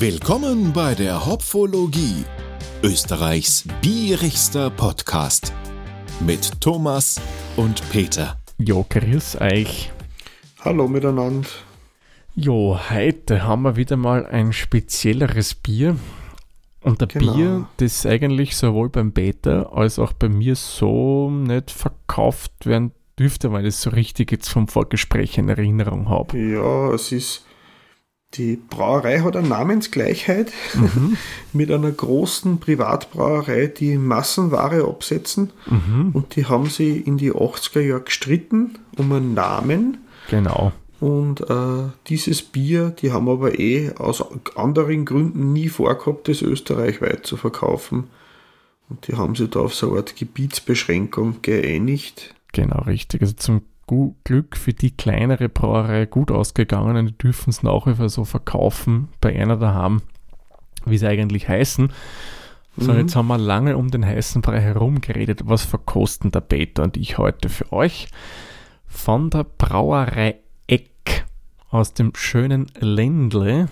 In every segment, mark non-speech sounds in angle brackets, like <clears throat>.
Willkommen bei der Hopfologie, Österreichs bierigster Podcast mit Thomas und Peter. Jo, grüß euch. Hallo miteinander. Jo, heute haben wir wieder mal ein spezielleres Bier. Und ein Genau. Bier, das eigentlich sowohl beim Beta als auch bei mir so nicht verkauft werden dürfte, weil ich es so richtig jetzt vom Vorgespräch in Erinnerung habe. Ja, es ist. Die Brauerei hat eine Namensgleichheit Mhm. <laughs> mit einer großen Privatbrauerei, die Massenware absetzen. Mhm. Und die haben sie in die 80er Jahre gestritten um einen Namen. Genau. Und äh, dieses Bier, die haben aber eh aus anderen Gründen nie vorgehabt, das österreichweit zu verkaufen. Und die haben sich da auf so eine Art Gebietsbeschränkung geeinigt. Genau, richtig. Also zum Glück für die kleinere Brauerei gut ausgegangen und die dürfen es nach wie vor so verkaufen bei einer daheim, wie sie eigentlich heißen. So, Mhm. jetzt haben wir lange um den heißen Brei herum geredet. Was verkosten der Peter und ich heute für euch? Von der Brauerei Eck aus dem schönen Ländle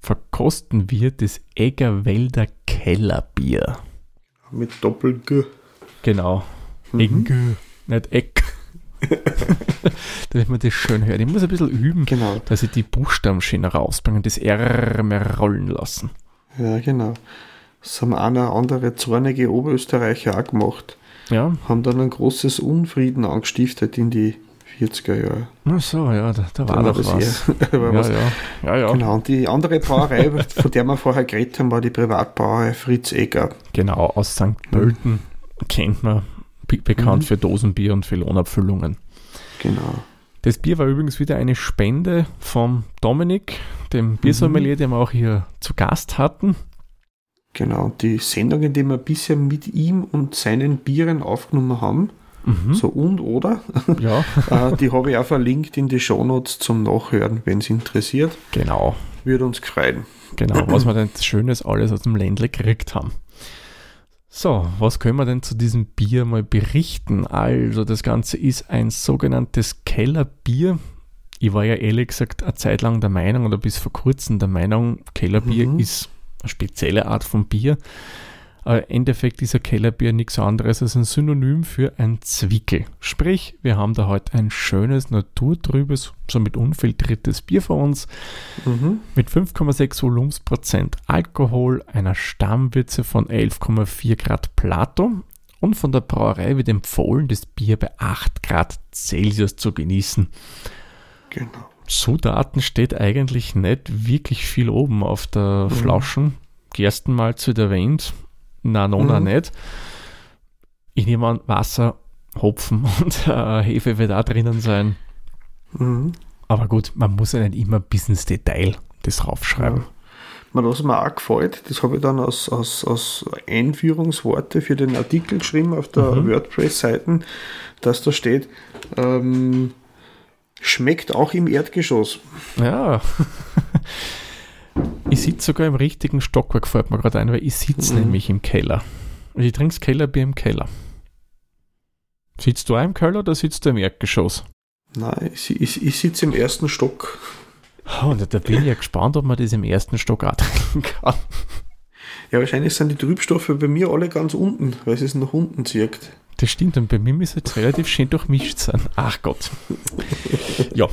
verkosten wir das Eggerwälder Kellerbier. Mit Doppel-G. Genau. Egg, nicht Eck. <laughs> Damit man das schön hört. Ich muss ein bisschen üben, Genau. dass ich die Buchstaben schön rausbringe und das R mehr rollen lassen. Ja, genau. Das haben einer andere zornige Oberösterreicher auch gemacht. Ja, Haben dann ein großes Unfrieden angestiftet in die 40er Jahre. ach so, ja, da, da war Da doch was. <laughs> war Ja, was. ja, ja, ja. Genau. Und die andere Brauerei, <laughs> von der wir vorher geredet haben, war die Privatbrauerei Fritz Egger. Genau, aus St. Pölten kennt man, bekannt Mhm. für Dosenbier und für Lohnabfüllungen. Genau. Das Bier war übrigens wieder eine Spende vom Dominik, dem Biersommelier, den wir auch hier zu Gast hatten. Genau. Die Sendungen, die wir bisher mit ihm und seinen Bieren aufgenommen haben, Mhm. so und oder, <laughs> Ja, <laughs> äh, die habe ich auch verlinkt in die Shownotes zum Nachhören, wenn es interessiert. genau. Würde uns freuen. Genau, was wir <clears throat> denn Schönes alles aus dem Ländle gekriegt haben. So, was können wir denn zu diesem Bier mal berichten? Also, das Ganze ist ein sogenanntes Kellerbier. Ich war ja ehrlich gesagt eine Zeit lang der Meinung oder bis vor kurzem der Meinung, Kellerbier Mhm. ist eine spezielle Art von Bier. Aber im Endeffekt ist ein Kellerbier nichts anderes als ein Synonym für ein Zwickel. Sprich, wir haben da heute ein schönes, naturtrübes, somit unfiltriertes Bier vor uns Mhm. mit 5,6 Volumensprozent Alkohol, einer Stammwürze von 11,4 Grad Plato und von der Brauerei wird empfohlen, das Bier bei 8 Grad Celsius zu genießen. Genau. Zutaten steht eigentlich nicht wirklich viel oben auf der Mhm. Flaschen. Gerstenmalz wird erwähnt. Na, nona Mhm. nicht. Ich nehme an, Wasser, Hopfen <laughs> und äh, Hefe wird auch drinnen sein. Mhm. Aber gut, man muss ja nicht immer bis ins Detail das raufschreiben. Man, was mir auch gefällt, das habe ich dann als, als, als Einführungsworte für den Artikel geschrieben auf der Mhm. WordPress-Seite, dass da steht, ähm, schmeckt auch im Erdgeschoss. Ja. <laughs> ich sitze sogar im richtigen Stockwerk, fällt mir gerade ein, weil ich sitze Mhm. nämlich im Keller. Und ich trinke das Kellerbier im Keller. Sitzt du auch im Keller oder sitzt du im Erdgeschoss? Nein, ich, ich, ich sitze im ersten Stock. Oh, und da bin ich ja gespannt, ob man das im ersten Stock auch <laughs> trinken kann. Ja, wahrscheinlich sind die Trübstoffe bei mir alle ganz unten, weil es nach unten zieht. Das stimmt, und bei mir muss jetzt relativ schön durchmischt sein. Ach Gott. ja.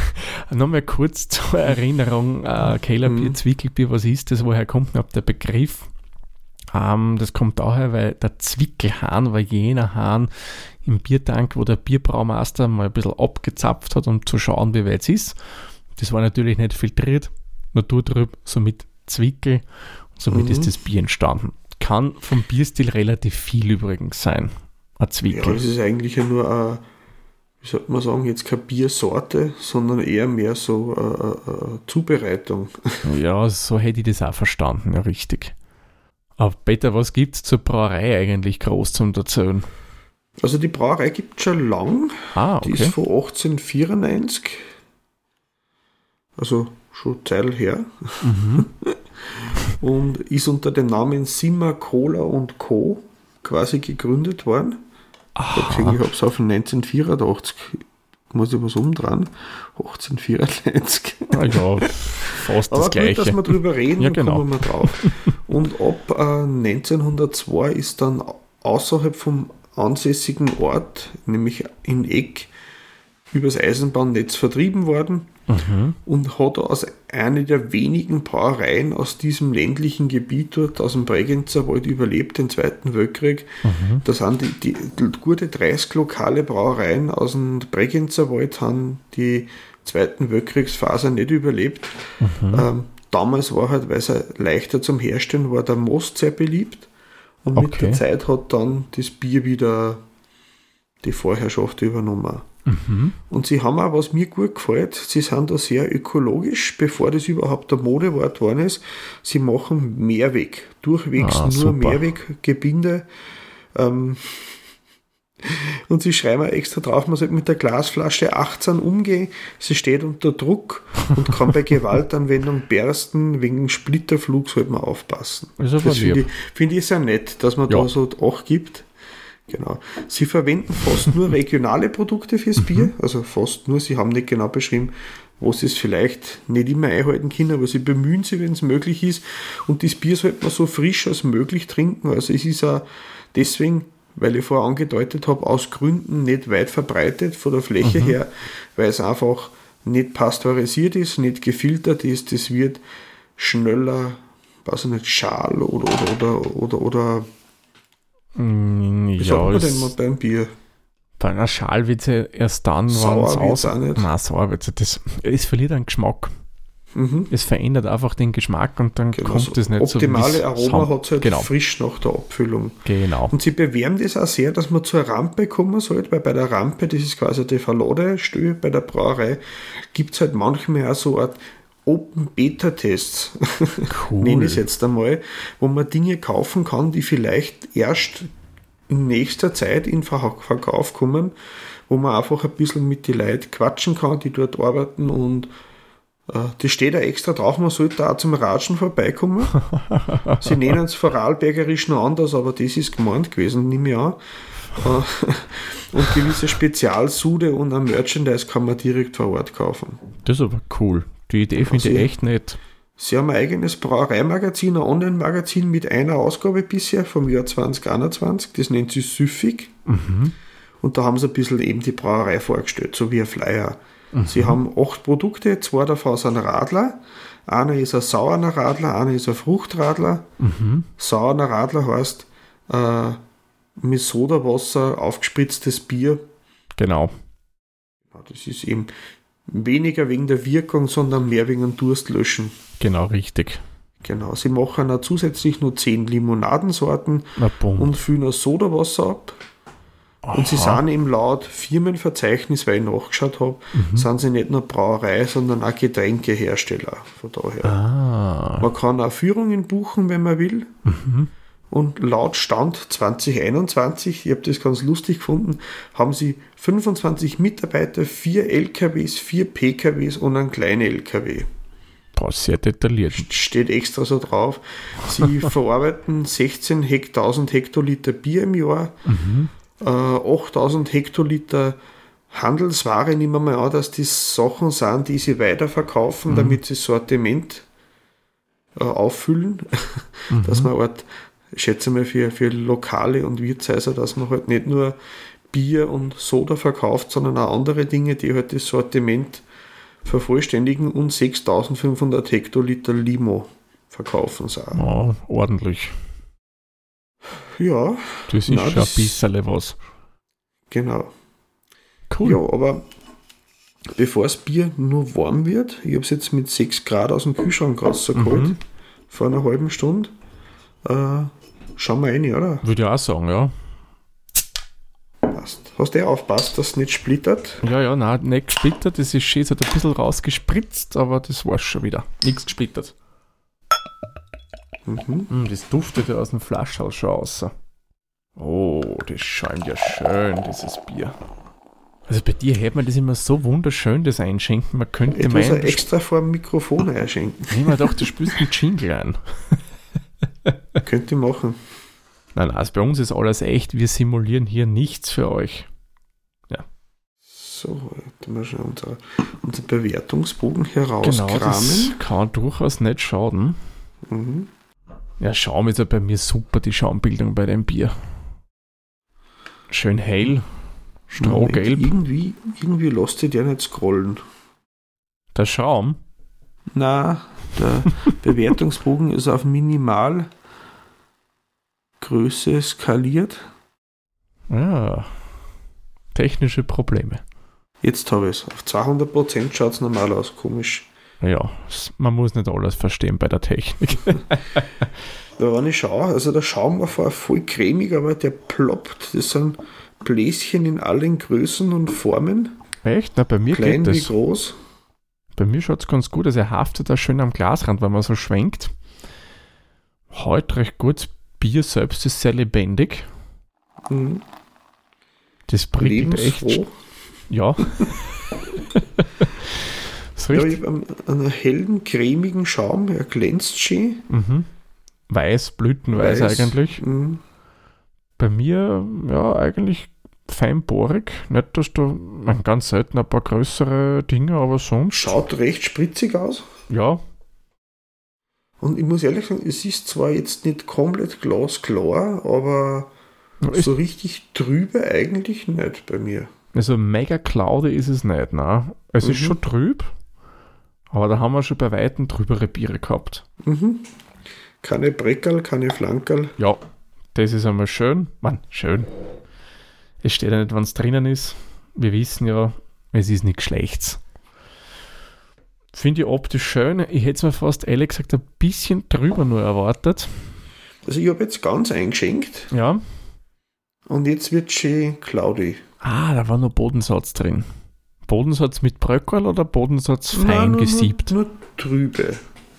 <laughs> Nochmal kurz zur Erinnerung: äh, Kellerbier, Mhm. Zwickelbier, was ist das? Woher kommt überhaupt der Begriff? Ähm, das kommt daher, weil der Zwickelhahn war jener Hahn im Biertank, wo der Bierbraumeister mal ein bisschen abgezapft hat, um zu schauen, wie weit es ist. Das war natürlich nicht filtriert, naturtrüb, somit Zwickel. Somit Mhm. ist das Bier entstanden. Kann vom Bierstil relativ viel übrigens sein. Ein Ja, Zwickel. das ist eigentlich ja nur, eine, wie sollte man sagen, jetzt keine Biersorte, sondern eher mehr so eine, eine, eine Zubereitung. <laughs> Ja, so hätte ich das auch verstanden, ja, richtig. Aber Peter, was gibt es zur Brauerei eigentlich groß zum Erzählen? Also die Brauerei gibt es schon lang. Ah, Die ist okay. von 1894. Also schon Zeit her. Mhm. <laughs> Und ist unter dem Namen Simmer Cola und Co. quasi gegründet worden. Ich habe Aha. es auf 1984 muss ich was umdrehen. 1894. Ah, ja, fast Aber das Gleiche. gut, dass wir drüber reden, Ja, genau. kommen wir drauf. Und ab äh, 1902 ist dann außerhalb vom ansässigen Ort, nämlich in Eck, übers Eisenbahnnetz vertrieben worden Mhm. und hat als eine der wenigen Brauereien aus diesem ländlichen Gebiet dort aus dem Bregenzer Wald überlebt, den Zweiten Weltkrieg. Mhm. Da sind die, die, gute 30 lokale Brauereien aus dem Bregenzer Wald haben die Zweiten Weltkriegsphase nicht überlebt. Mhm. Ähm, damals war halt, weil es leichter zum Herstellen war, der Most sehr beliebt. Und mit Okay. der Zeit hat dann das Bier wieder die Vorherrschaft übernommen. Mhm. Und sie haben auch, was mir gut gefällt, sie sind da sehr ökologisch, bevor das überhaupt ein Modewort geworden ist. Sie machen Mehrweg, durchwegs Ah, nur super. Mehrweggebinde. Ähm, <laughs> und sie schreiben auch extra drauf, man sollte mit der Glasflasche 18 umgehen. Sie steht unter Druck und kann bei Gewaltanwendung bersten. Wegen Splitterflug sollte man aufpassen. Ist aber das finde ich, finde ich sehr nett, dass man Ja. da so Acht gibt. Genau. Sie verwenden fast nur <laughs> regionale Produkte fürs Bier, also fast nur. Sie haben nicht genau beschrieben, wo sie es vielleicht nicht immer einhalten können, aber sie bemühen sich, wenn es möglich ist. Und das Bier sollte man so frisch als möglich trinken. Also es ist auch deswegen, weil ich vorher angedeutet habe, aus Gründen nicht weit verbreitet von der Fläche her, weil es einfach nicht pasteurisiert ist, nicht gefiltert ist. Das wird schneller, weiß ich nicht, Schal oder, oder, oder, oder, oder Mm, wie Ja, es, denn mal beim Bier? bei einer Schal wird sie erst dann, wenn es aus... auch nicht. Nein, sauer wird sie. Das, es verliert an Geschmack. Mhm. Es verändert einfach den Geschmack und dann Genau, kommt es nicht so optimale Aroma hat es halt Genau, frisch nach der Abfüllung. genau. Und sie bewerben das auch sehr, dass man zur Rampe kommen sollte, weil bei der Rampe, das ist quasi die Verladestelle bei der Brauerei, gibt es halt manchmal auch so eine Open Beta Tests, Cool. nenne ich es jetzt einmal, wo man Dinge kaufen kann, die vielleicht erst in nächster Zeit in Ver- Verkauf kommen, wo man einfach ein bisschen mit den Leuten quatschen kann, die dort arbeiten und äh, das steht ja extra drauf, man sollte auch zum Ratschen vorbeikommen. <laughs> Sie nennen es vorarlbergerisch noch anders, aber das ist gemeint gewesen, nehme ich an. Äh, Und gewisse Spezialsude und ein Merchandise kann man direkt vor Ort kaufen. Das ist aber cool. Die Idee finde ich sie- echt nett. Sie haben ein eigenes Brauereimagazin, ein Online-Magazin mit einer Ausgabe bisher vom Jahr 2021, das nennt sich Süffig. Und da haben sie ein bisschen eben die Brauerei vorgestellt, so wie ein Flyer. Sie haben acht Produkte, zwei davon sind Radler. Einer ist ein sauerner Radler, einer ist ein Fruchtradler. Sauerner Radler heißt äh, mit Sodawasser aufgespritztes Bier. Genau. Das ist eben weniger wegen der Wirkung, sondern mehr wegen dem Durstlöschen. Genau, richtig. Genau, sie machen auch zusätzlich nur 10 Limonadensorten und füllen ein Sodawasser ab. Und sie Aha. sind im laut Firmenverzeichnis, weil ich nachgeschaut habe, Mhm. sind sie nicht nur Brauerei, sondern auch Getränkehersteller. Von daher. Ah, Man kann auch Führungen buchen, wenn man will. Mhm. Und laut Stand 2021, ich habe das ganz lustig gefunden, haben sie 25 Mitarbeiter, 4 LKWs, 4 PKWs und einen kleinen LKW. boah, sehr detailliert. steht extra so drauf. Sie <laughs> verarbeiten 16 Hek- 1000 Hektoliter Bier im Jahr, äh, 8000 Hektoliter Handelsware. Nehmen wir mal an, dass die Sachen sind, die sie weiterverkaufen, damit sie das Sortiment äh, auffüllen. <laughs> Dass man halt, ich schätze mal, für, für Lokale und Wirtshäuser, dass man halt nicht nur Bier und Soda verkauft, sondern auch andere Dinge, die halt das Sortiment vervollständigen und 6500 Hektoliter Limo verkaufen auch. Oh, ordentlich. Ja, Das ist schon ein bisschen was. genau. Cool. Ja, aber bevor das Bier nur warm wird, ich habe es jetzt mit 6 Grad aus dem Kühlschrank rausgeholt, Mhm. vor einer halben Stunde, äh, schauen wir rein, oder? Würde ich auch sagen, ja. Passt. Hast du eh aufpasst, dass es nicht splittert? Ja, ja, nein, nicht gesplittert. Das ist schön, es hat ein bisschen rausgespritzt, aber das war's schon wieder. Nichts gesplittert. Mhm. Mm, das duftet ja aus dem Flaschhaus schon raus. Oh, das scheint ja schön, dieses Bier. Also bei dir hört man das immer so wunderschön, das Einschenken. Man könnte muss meinen, ja extra vor dem Mikrofon einschenken. ich mir doch, du <laughs> spielst einen Jingle ein. <laughs> Könnte ich machen. Nein, nein, also bei uns ist alles echt. Wir simulieren hier nichts für euch. So, jetzt mal schon unser, unser Bewertungsbogen Genau, herauskramen. das kann durchaus nicht schaden. mhm. Ja, Schaum ist ja bei mir super, die Schaumbildung bei dem Bier. Schön hell, Moment, strohgelb. Irgendwie, irgendwie lässt sich der nicht scrollen. Der Schaum, Na, der <laughs> Bewertungsbogen ist auf Minimalgröße skaliert. ja, technische Probleme. Jetzt habe ich es. Auf 200% schaut es normal aus, komisch. Ja, man muss nicht alles verstehen bei der Technik. <laughs> Da wenn ich schaue, also der Schaum war vorher voll cremig, aber der ploppt. Das sind Bläschen in allen Größen und Formen. Echt? Na, bei mir Klein geht wie das. groß. Bei mir schaut es ganz gut aus. Er haftet da schön am Glasrand, wenn man so schwenkt. Heute recht gut. Das Bier selbst ist sehr lebendig. Mhm. Das prickelt echt. Ja. <laughs> so Ja, ich einen, einen hellen, cremigen Schaum. Er glänzt schön. Mhm. Weiß, blütenweiß Weiß. eigentlich. Mhm. Bei mir, ja, eigentlich feinbohrig. Nicht, dass da man, ganz selten ein paar größere Dinge, aber sonst. Schaut recht spritzig aus. Ja, Und ich muss ehrlich sagen, es ist zwar jetzt nicht komplett glasklar, aber ist, so richtig trübe eigentlich nicht bei mir. also mega cloudy ist es nicht. Ne? Es ist Mhm. schon trüb, aber da haben wir schon bei Weitem trübere Biere gehabt. Mhm. Keine Breckerl, keine Flankerl. Ja, das ist einmal schön. Mann, schön. Es steht ja nicht, wann es drinnen ist. Wir wissen ja, es ist nichts Schlechtes. Finde ich optisch schön. Ich hätte es mir fast, ehrlich gesagt, ein bisschen drüber nur erwartet. Also ich habe jetzt ganz eingeschenkt Ja. und jetzt wird schön cloudy. Ah, da war nur Bodensatz drin. Bodensatz mit Bröckerl oder Bodensatz fein Nein, nur, gesiebt? Nur, nur trübe.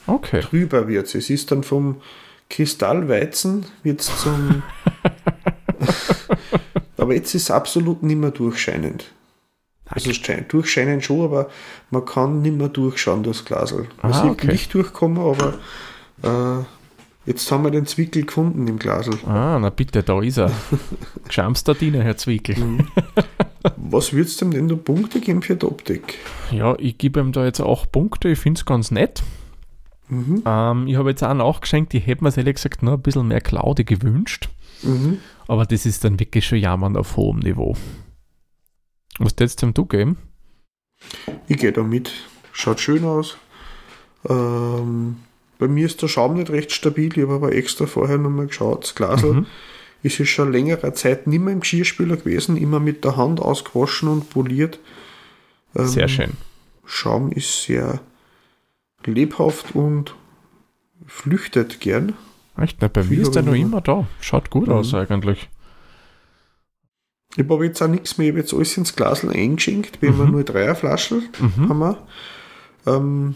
Okay. Trüber wird es. Es ist dann vom Kristallweizen wird's zum... <laughs> aber jetzt ist es absolut nicht mehr durchscheinend. Also schein- durchscheinen schon, aber man kann nicht mehr durchschauen durchs Glasel. Ah, Also ich okay. nicht durchkommen, aber äh, jetzt haben wir den Zwickel gefunden im Glasel. Ah, na bitte, da ist er. <laughs> Schamst da Diener, Herr Zwickel. Was würdest du ihm denn da Punkte geben für die Optik? Ja, ich gebe ihm da jetzt auch Punkte. Ich finde es ganz nett. Mhm. Ähm, ich habe jetzt auch nachgeschenkt, ich hätte mir ehrlich gesagt noch ein bisschen mehr Claude gewünscht. Mhm. Aber das ist dann wirklich schon Jammern auf hohem Niveau. Was hättest du geben? Ich gehe da mit. Schaut schön aus. Ähm, bei mir ist der Schaum nicht recht stabil. Ich habe aber extra vorher nochmal geschaut. Das Glasel Mhm. ist es schon längere Zeit nicht mehr im Geschirrspüler gewesen. Immer mit der Hand ausgewaschen und poliert. Ähm, Sehr schön. Schaum ist sehr lebhaft und flüchtet gern. Echt, na, bei mir ist er noch immer da. Schaut gut Mhm. aus eigentlich. Ich habe jetzt auch nichts mehr. Ich habe jetzt alles ins Glasel eingeschenkt. Wir haben Mhm. nur Dreierflaschen. Mhm. haben wir. Ähm,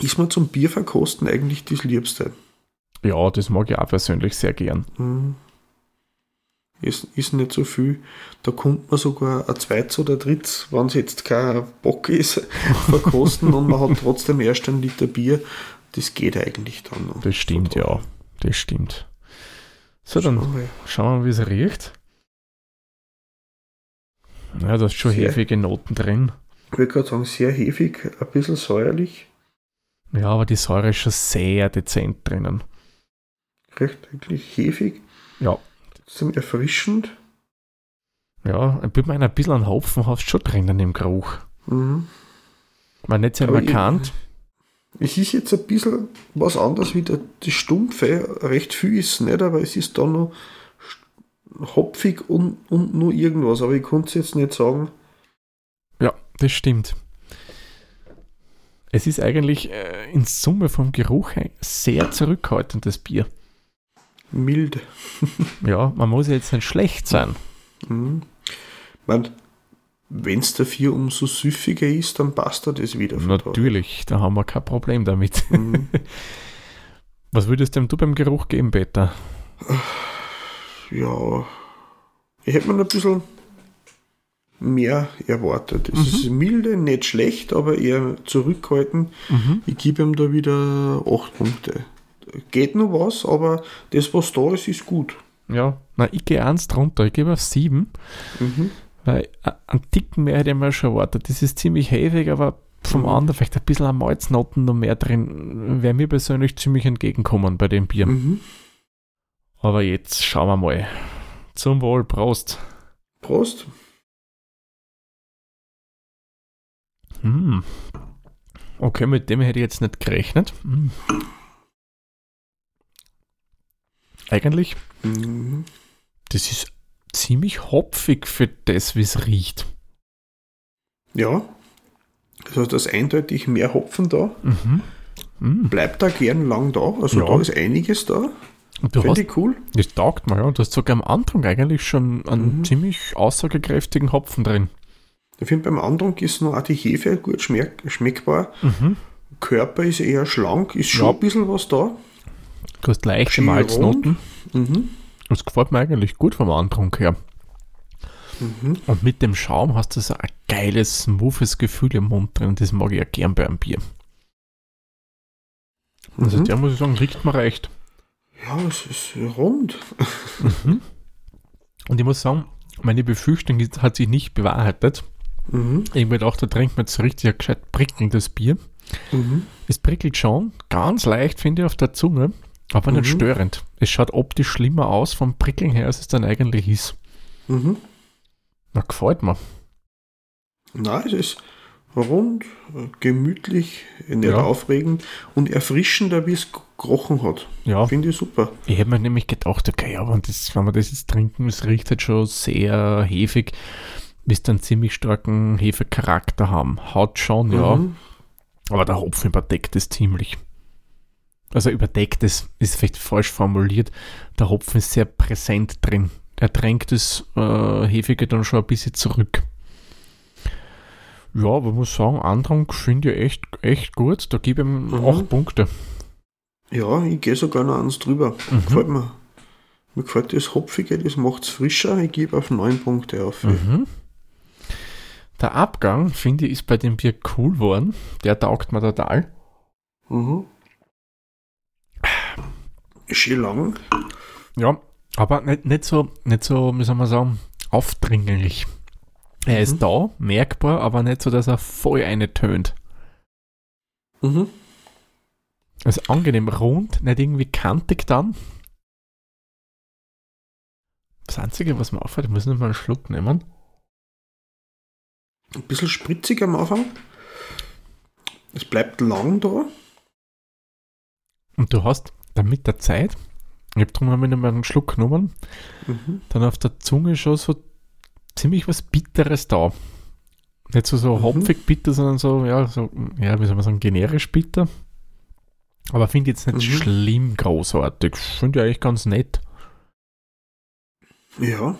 ist mir zum Bierverkosten eigentlich das Liebste. Ja, das mag ich auch persönlich sehr gern. Hm. Ist, ist nicht so viel. Da kommt man sogar ein zweites oder drittes, wenn es jetzt kein Bock ist, <laughs> verkosten und man hat trotzdem erst ein Liter Bier. Das geht eigentlich dann noch. Das stimmt, ja. Das stimmt. So, dann Schauen wir. wir, wie es riecht. Ja, da ist schon Sehr. hefige Noten drin. Ich würde gerade sagen, sehr hefig, ein bisschen säuerlich, Ja, aber die Säure ist schon sehr dezent drinnen. recht wirklich hefig. Ja. Trotzdem erfrischend. Ja, ein bisschen ein bisschen an Hopfen hast du schon drinnen im Geruch. Mhm. Man nicht sehr Aber ich- markant. Es ist jetzt ein bisschen was anderes wie der, das Stumpfe. Recht viel ist es nicht, aber es ist da noch hopfig und, und nur irgendwas. Aber ich konnte es jetzt nicht sagen. Ja, das stimmt. Es ist eigentlich äh, in Summe vom Geruch ein sehr zurückhaltendes Bier. Mild. Ja, man muss jetzt nicht schlecht sein. Mhm. Wenn es dafür umso süffiger ist, dann passt er das wieder. Natürlich, da haben wir kein Problem damit. Mhm. <laughs> Was würdest denn du beim Geruch geben, Peter? Ja, ich hätte mir noch ein bisschen mehr erwartet. Es Mhm. ist milde, nicht schlecht, aber eher zurückhaltend. Mhm. Ich gebe ihm da wieder 8 Punkte. Geht noch was, aber das, was da ist, ist gut. Ja, na, ich gehe eins drunter. Ich gebe auf sieben, Mhm. Weil äh, einen Ticken mehr hätte ich mir schon erwartet. Das ist ziemlich heftig, aber vom Mhm. anderen vielleicht ein bisschen Malznoten noch mehr drin. Wäre mir persönlich ziemlich entgegenkommen bei dem Bier. Mhm. Aber jetzt schauen wir mal. Zum Wohl, Prost. Prost. Hm. Okay, mit dem hätte ich jetzt nicht gerechnet. Hm. Eigentlich, Mhm. das ist ziemlich hopfig für das, wie es riecht. Ja. Das heißt, da ist eindeutig mehr Hopfen da. Mhm. Mhm. Bleibt da gern lang da. Also Ja. da ist einiges da. Und du hast, Finde ich cool. das taugt mir, ja. Du hast sogar am Anfang eigentlich schon einen Mhm. ziemlich aussagekräftigen Hopfen drin. Ich finde, beim Andrunk ist noch auch die Hefe gut schmeck schmeckbar. Mhm. Körper ist eher schlank, ist schon Ja. ein bisschen was da. Du hast leichte Malznoten. Mhm. Das gefällt mir eigentlich gut vom Antrunk her. Mhm. Und mit dem Schaum hast du so ein geiles, smoothes Gefühl im Mund drin. Das mag ich ja gern bei einem Bier. Also Mhm. der muss ich sagen, liegt mir recht. Ja, es ist rund. Und ich muss sagen, meine Befürchtung hat sich nicht bewahrheitet. Mhm. Irgendwie dachte, da trinkt man jetzt richtig ein gescheit prickelndes Bier. Mhm. Es prickelt schon, ganz leicht finde ich auf der Zunge, aber nicht Mhm. störend. Es schaut optisch schlimmer aus vom Prickeln her, als es dann eigentlich ist. Mhm. Na, gefällt mir. Nein, es ist rund, gemütlich, nicht Ja. aufregend und erfrischender, wie es gerochen hat. Ja, Finde ich super. ich hätte mir nämlich gedacht, okay, aber das, wenn wir das jetzt trinken, es riecht halt schon sehr hefig, müsste einen ziemlich starken Hefecharakter haben. Haut schon, ja, Mhm. aber der Hopfen überdeckt es ziemlich. Also überdeckt es ist vielleicht falsch formuliert. Der Hopfen ist sehr präsent drin. Er drängt das äh, Hefige dann schon ein bisschen zurück. Ja, aber muss sagen, Andrang finde ich echt, echt gut. Da gebe ich ihm Mhm. 8 Punkte. Ja, ich gehe sogar noch eins drüber. Mhm. Gefällt mir. Mir gefällt das Hopfige, das macht es frischer. Ich gebe auf 9 Punkte auf. Mhm. Der Abgang, finde ich, ist bei dem Bier cool geworden. Der taugt mir total. Mhm. Schön lang. Ja, aber nicht, nicht so, nicht so, wie soll man sagen, aufdringlich. Er Mhm. ist da, merkbar, aber nicht so, dass er voll eine tönt. Mhm. Also angenehm rund, nicht irgendwie kantig dann. Das Einzige, was mir auffällt, ich muss noch mal einen Schluck nehmen. Ein bisschen spritzig am Anfang. Es bleibt lang da. Und du hast dann mit der Zeit, ich habe drum noch mal einen Schluck genommen, Mhm. dann auf der Zunge schon so ziemlich was Bitteres da. Nicht so, so Mhm. hopfig bitter, sondern so, ja, so, ja, wie soll man sagen, generisch bitter. Aber finde ich jetzt nicht Mhm. schlimm großartig. Finde ich eigentlich ganz nett. Ja.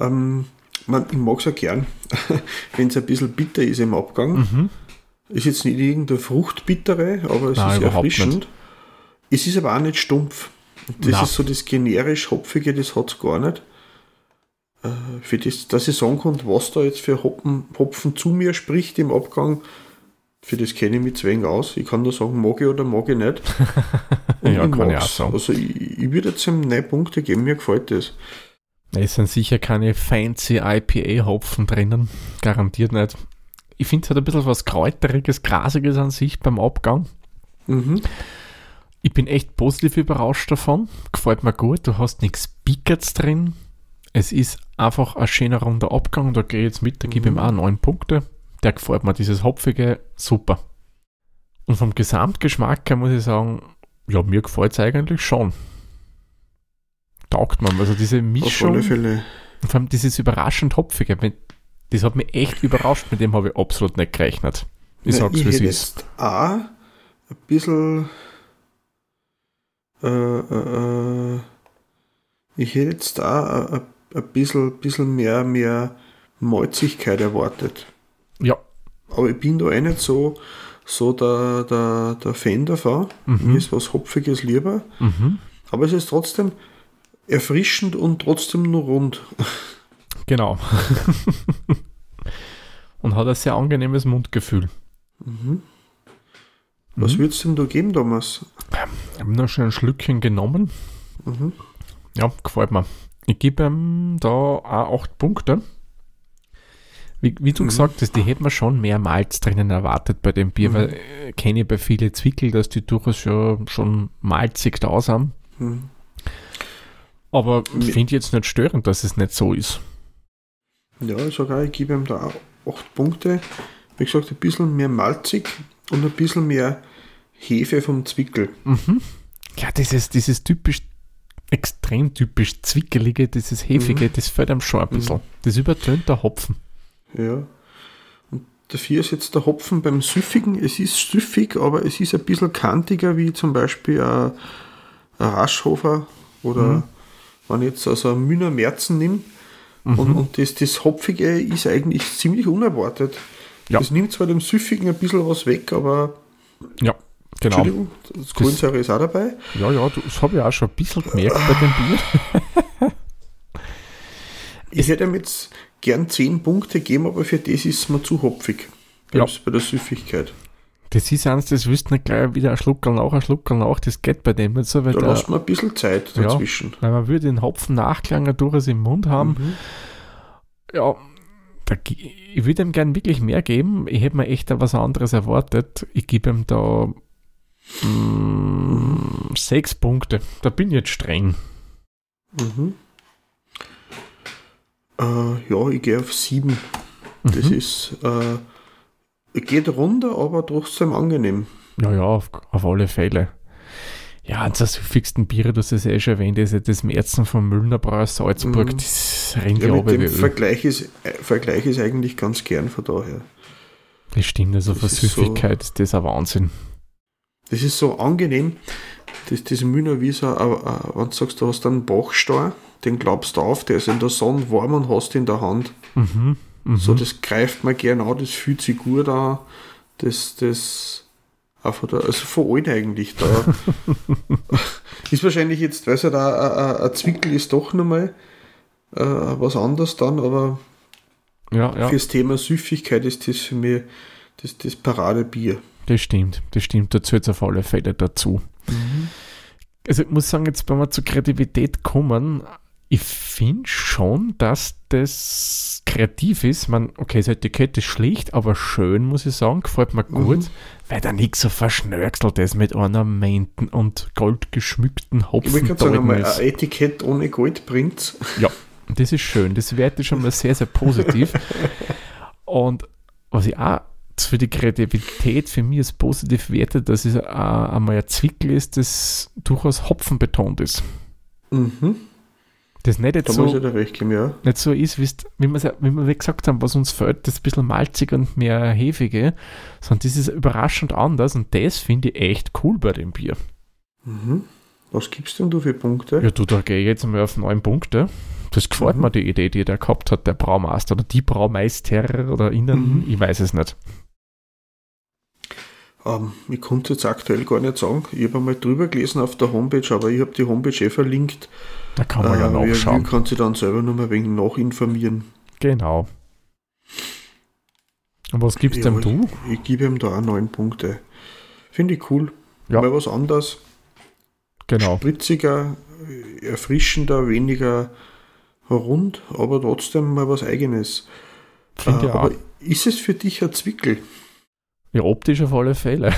Ähm, man, ich mag es ja gern, <laughs> wenn es ein bisschen bitter ist im Abgang. Mhm. Ist jetzt nicht irgendeine Fruchtbittere, aber es Nein, ist erfrischend. Es ist aber auch nicht stumpf. Das Nein. ist so das generisch Hopfige, das hat es gar nicht. Äh, für das, dass ich sagen kann, was da jetzt für Hopfen, Hopfen zu mir spricht im Abgang, für das kenne ich mich zu wenig aus. Ich kann nur sagen, mag ich oder mag ich nicht. <laughs> Und Ja, kann ich auch sagen. Also ich, ich würde jetzt ihm 9 Punkte geben, mir gefällt das. Es sind sicher keine fancy IPA-Hopfen drinnen. Garantiert nicht. Ich finde es hat ein bisschen was Kräuteriges, Grasiges an sich beim Abgang. Mhm. Ich bin echt positiv überrascht davon. Gefällt mir gut. Du hast nichts Pickerts drin. Es ist einfach ein schöner runder Abgang. Da gehe ich jetzt mit, da gebe ich ihm Mhm. auch 9 Punkte. Der gefällt mir, dieses Hopfige, super. Und vom Gesamtgeschmack her muss ich sagen, ja, mir gefällt es eigentlich schon. Taugt man. Also diese Auf alle Mischung, Fälle. vor allem dieses überraschend Hopfige, das hat mich echt überrascht, mit dem habe ich absolut nicht gerechnet. Ich sag's, ich wie es ist. auch ein bisschen. Äh, äh, äh, ich hätte jetzt auch ein, bisschen, bisschen mehr, mehr Malzigkeit erwartet. Ja. Aber ich bin da eh nicht so, so der, der, der Fan davon. Mhm. Mir ist was Hopfiges lieber. Mhm. Aber es ist trotzdem erfrischend und trotzdem nur rund. Genau. <laughs> Und hat ein sehr angenehmes Mundgefühl. Mhm. Was Mhm. würdest du denn da geben, Thomas? Ich habe noch schon ein Schlückchen genommen. Mhm. Ja, gefällt mir. Ich gebe ihm da auch 8 Punkte. Wie, wie du Mhm. gesagt hast, die hätten wir schon mehr Malz drinnen erwartet bei dem Bier, Mhm. weil äh, kenne ich bei vielen Zwickel, dass die durchaus schon, schon malzig da sind. Mhm. Aber ich finde jetzt nicht störend, dass es nicht so ist. Ja, ich sage auch, ich gebe ihm da auch 8 Punkte. Wie gesagt, ein bisschen mehr malzig und ein bisschen mehr Hefe vom Zwickel. Mhm. Ja, dieses, dieses typisch, extrem typisch zwickelige, dieses hefige, Mhm. das fällt einem schon ein bisschen. Das übertönt der Hopfen. Ja. Und dafür ist jetzt der Hopfen beim Süffigen, es ist süffig, aber es ist ein bisschen kantiger wie zum Beispiel ein, ein Raschhofer oder Mhm. wenn ich jetzt also ein Mühner Merzen. Mhm. Und, und das, das Hopfige ist eigentlich ziemlich unerwartet. Ja. Das nimmt zwar dem Süffigen ein bisschen was weg, aber Ja, genau. Entschuldigung, das Kohlensäure ist auch dabei. Ja, ja, das habe ich auch schon ein bisschen gemerkt bei dem Bier. <laughs> Ich hätte ihm jetzt gern 10 Punkte geben, aber für das ist es mir zu hopfig. Ja. Bei der Süffigkeit. Das ist eins, das wirst du nicht gleich wieder ein Schluckerl nach, ein Schluckerl nach, das geht bei dem nicht so, weil, Da der, lasst man ein bisschen Zeit Ja. dazwischen. weil man würde den Hopfen nachklangen durchaus im Mund haben. Mhm. Ja, da, ich würde ihm gern wirklich mehr geben. Ich hätte mir echt da was anderes erwartet. Ich gebe ihm da mm, sechs Punkte. Da bin ich jetzt streng. Mhm. Äh, ja, ich gehe auf 7. Das Mhm. ist, äh, geht runter, aber trotzdem angenehm. Ja, ja, auf, auf alle Fälle. Ja, eins der süffigsten Biere, du hast es eh schon erwähnt, ist ja das Märzen vom Müllner Brauer Salzburg. Mhm. Das rennt Ja, ja, mit dem. Vergleich ist, äh, Vergleich ist eigentlich ganz gern von daher. Das stimmt, also Das für ist so- ist das ein Wahnsinn. Das ist so angenehm, das, das Mühner wie so, äh, äh, wenn du sagst, du hast einen Bachstein, den glaubst du auf, der ist in der Sonne warm und hast ihn in der Hand. Mhm. Mhm. So, das greift man gern an, das fühlt sich gut an. Das, das, von der, also von allen eigentlich da. <laughs> ist wahrscheinlich jetzt, weiß ich, da, ein Zwickel ist doch nochmal äh, was anderes dann, aber ja, ja, fürs Thema Süffigkeit ist das für mich das, das Paradebier. Das stimmt. Das stimmt. Dazu jetzt auf alle Fälle dazu. Also ich muss sagen, jetzt wenn wir zur Kreativität kommen, ich finde schon, dass das kreativ ist. Man, okay, das Etikett ist schlicht, aber schön, muss ich sagen. Gefällt mir gut, Mhm. weil da nichts so verschnörkelt ist mit Ornamenten und goldgeschmückten Ich wollte gerade sagen, Hopfen. ein Etikett ohne Gold bringt Ja, das ist schön. Das werte ich schon mal sehr, sehr positiv. <laughs> Und was ich auch für die Kreativität für mich als positiv werte, dass es äh, einmal ein Zwickel ist, das durchaus Hopfen betont ist. Mhm. Das nicht jetzt Da so, geben, ja. nicht so ist, wie wir wie wir gesagt haben, was uns fehlt, das ein bisschen malzig und mehr hefige, sondern das ist überraschend anders und das finde ich echt cool bei dem Bier. Mhm. Was gibst denn du für Punkte? Ja, du, da gehe ich jetzt mal auf neun Punkte. Das gefällt Mhm. mir, die Idee, die der gehabt hat, der Braumeister oder die Braumeister oder innen, Mhm. ich weiß es nicht. Ähm, ich konnte jetzt aktuell gar nicht sagen. Ich habe einmal drüber gelesen auf der Homepage, aber ich habe die Homepage eh verlinkt. Da kann man ja Äh, wer will, nachschauen. kann sich dann selber noch mal ein wenig nachinformieren. Genau. Und was gibst Ja, denn du? Ich, ich gebe ihm da auch neun Punkte. Finde ich cool. Ja. Mal was anderes. Genau. Spritziger, erfrischender, weniger rund, aber trotzdem mal was Eigenes. Äh, ich aber ist es für dich ein Zwickel? Ja, optisch auf alle Fälle.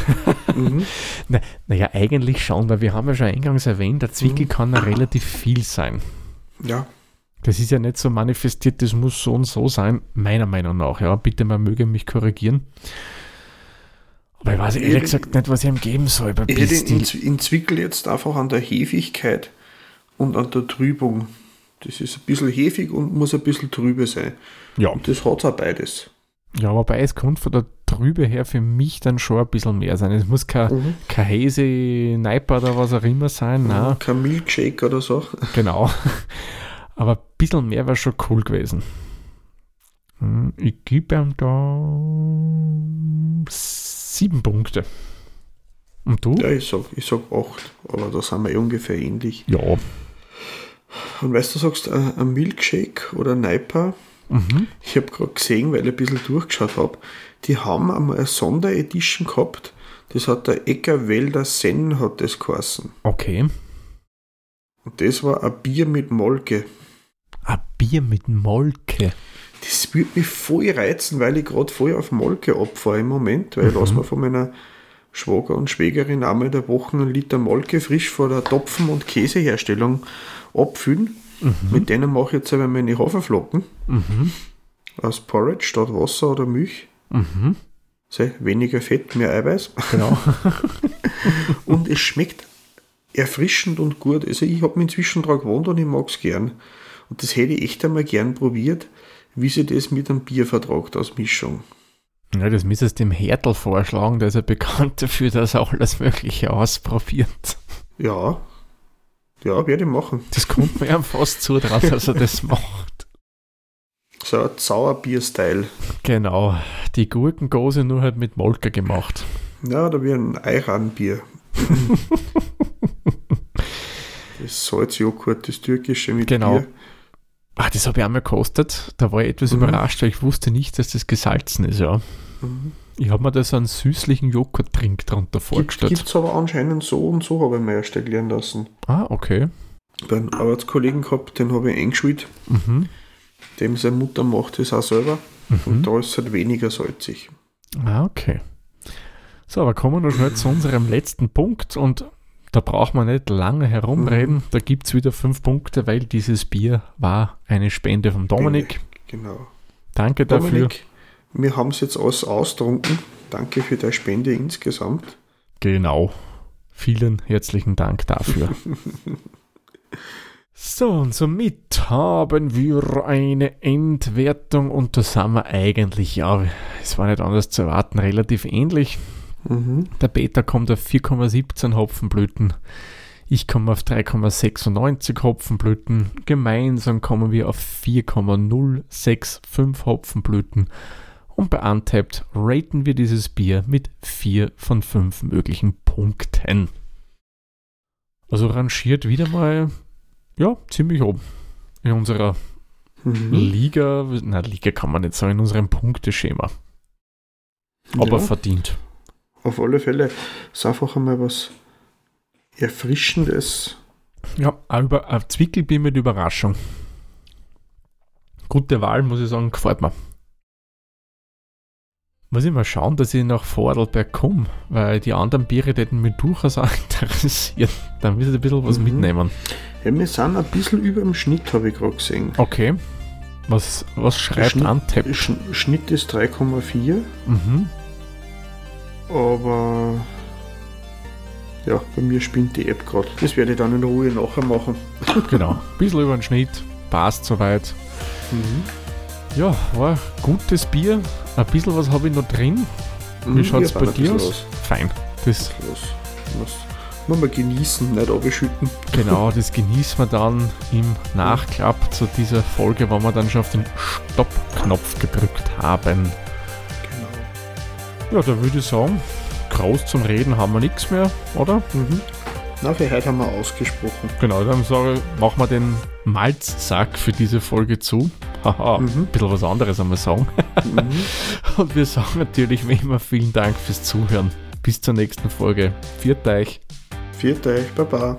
mhm. <laughs> Naja, eigentlich schon, weil wir haben ja schon eingangs erwähnt, der Zwickel Mhm. kann ja relativ viel sein. Ja, Das ist ja nicht so manifestiert, das muss so und so sein, meiner Meinung nach. Ja, bitte, man möge mich korrigieren. Aber ich weiß ehrlich Ich- gesagt nicht, was ich ihm geben soll. Bei ich hätte in, in Zwickel jetzt einfach an der Hefigkeit und an der Trübung. Das ist ein bisschen hefig und muss ein bisschen trübe sein. Ja. Und das hat auch beides. ja, wobei es kommt von der Trübe her für mich dann schon ein bisschen mehr sein. Es muss kein, Mhm. kein Hazy, Neiper oder was auch immer sein. Nein, Kein Milkshake oder so. <laughs> genau. Aber ein bisschen mehr wäre schon cool gewesen. Hm, Ich gebe ihm da sieben Punkte. Und du? Ja, ich sag, ich sag acht, aber da sind wir ungefähr ähnlich. Ja. Und weißt du, sagst ein Milkshake oder ein Neiper, Mhm. ich habe gerade gesehen, weil ich ein bisschen durchgeschaut habe, die haben einmal eine Sonderedition gehabt, das hat der Eckerwälder Senn hat das geheißen. Okay. Und das war ein Bier mit Molke. Ein Bier mit Molke. Das würde mich voll reizen, weil ich gerade voll auf Molke abfahre im Moment, weil ich lasse mir von meiner Schwager und Schwägerin einmal in der Woche einen Liter Molke frisch vor der Topfen- und Käseherstellung abfüllen. Mit denen mache ich jetzt meine Haferflocken. Aus Porridge statt Wasser oder Milch. Sei, weniger Fett, mehr Eiweiß. Genau. <laughs> Und es schmeckt erfrischend und gut. Also ich habe mich inzwischen daran gewohnt und ich mag es gern. Und das hätte ich echt einmal gern probiert, wie sie das mit einem Bier vertragt aus Mischung. Ja, das müsstest du dem Hertel vorschlagen, der ist ja bekannt dafür, dass er alles Mögliche ausprobiert. Ja, ja, werde ich machen. Das kommt mir ja fast zutrauen, dass er das macht. So ein Sauerbier-Style. Genau, die Gurkengose nur halt mit Molke gemacht. Ja, da wie ein Eiranbier. <laughs> das Salzjoghurt, das türkische mit Genau. Bier. Ah, das habe ich einmal gekostet. Da war ich etwas Mhm. überrascht, weil ich wusste nicht, dass das gesalzen ist, ja. Mhm. Ich habe mir da so einen süßlichen Joghurttrink drunter Gibt vorgestellt. es aber anscheinend so und so, habe ich mir erst erklären lassen. Ah, okay. Bei einem Arbeitskollegen gehabt, den habe ich eingeschult. Mhm. Dem seine Mutter macht das auch selber. Und da ist es halt weniger salzig. Ah, okay. So, aber kommen wir noch schnell zu unserem letzten Punkt und da braucht man nicht lange herumreden. Da gibt es wieder fünf Punkte, weil dieses Bier war eine Spende von Dominik. Genau. Danke dafür. Wir haben es jetzt alles austrunken. Danke für deine Spende insgesamt. Genau. Vielen herzlichen Dank dafür. <laughs> so, und somit haben wir eine Endwertung und da sind wir eigentlich, ja, es war nicht anders zu erwarten, relativ ähnlich. Mhm. Der Beta kommt auf 4,17 Hopfenblüten. Ich komme auf 3,96 Hopfenblüten. Gemeinsam kommen wir auf 4,065 Hopfenblüten. Und bei Untapped raten wir dieses Bier mit 4 von 5 möglichen Punkten. Also rangiert wieder mal, ja, ziemlich oben. In unserer Mhm. Liga, na, Liga kann man nicht sagen, in unserem Punkteschema. Aber Ja. verdient. Auf alle Fälle ist einfach einmal was Erfrischendes. Ja, über ein Zwickelbier mit Überraschung. Gute Wahl, muss ich sagen, gefällt mir. Muss ich mal schauen, dass ich nach Vorarlberg komme, weil die anderen Biere hätten mich durchaus auch <laughs> interessiert. Dann müsste ich ein bisschen was Mhm. mitnehmen. Ja, wir sind ein bisschen über dem Schnitt, habe ich gerade gesehen. Okay. Was, was schreibt Schnitt- Antep? Sch Schnitt ist 3,4, Mhm. aber ja, bei mir spinnt die App gerade. Das werde ich dann in Ruhe nachher machen. Genau. Ein bisschen über den Schnitt. Passt soweit. Ja, war gutes Bier. Ein bisschen was habe ich noch drin. Wie Mhm, schaut es bei dir aus? Fein. Das muss man genießen, nicht abschütten. <laughs> Genau, das genießen wir dann im Nachklapp zu dieser Folge, wo wir dann schon auf den Stopp-Knopf gedrückt haben. Genau. Ja, da würde ich sagen, groß zum Reden haben wir nichts mehr, oder? Mhm. Na, für heute haben wir ausgesprochen. Genau, dann sage ich, machen wir den Malzsack für diese Folge zu. Haha, Mhm. ein bisschen was anderes einmal sagen. Mhm. <laughs> Und wir sagen natürlich wie immer vielen Dank fürs Zuhören. Bis zur nächsten Folge. Viert euch. Viert euch, Baba.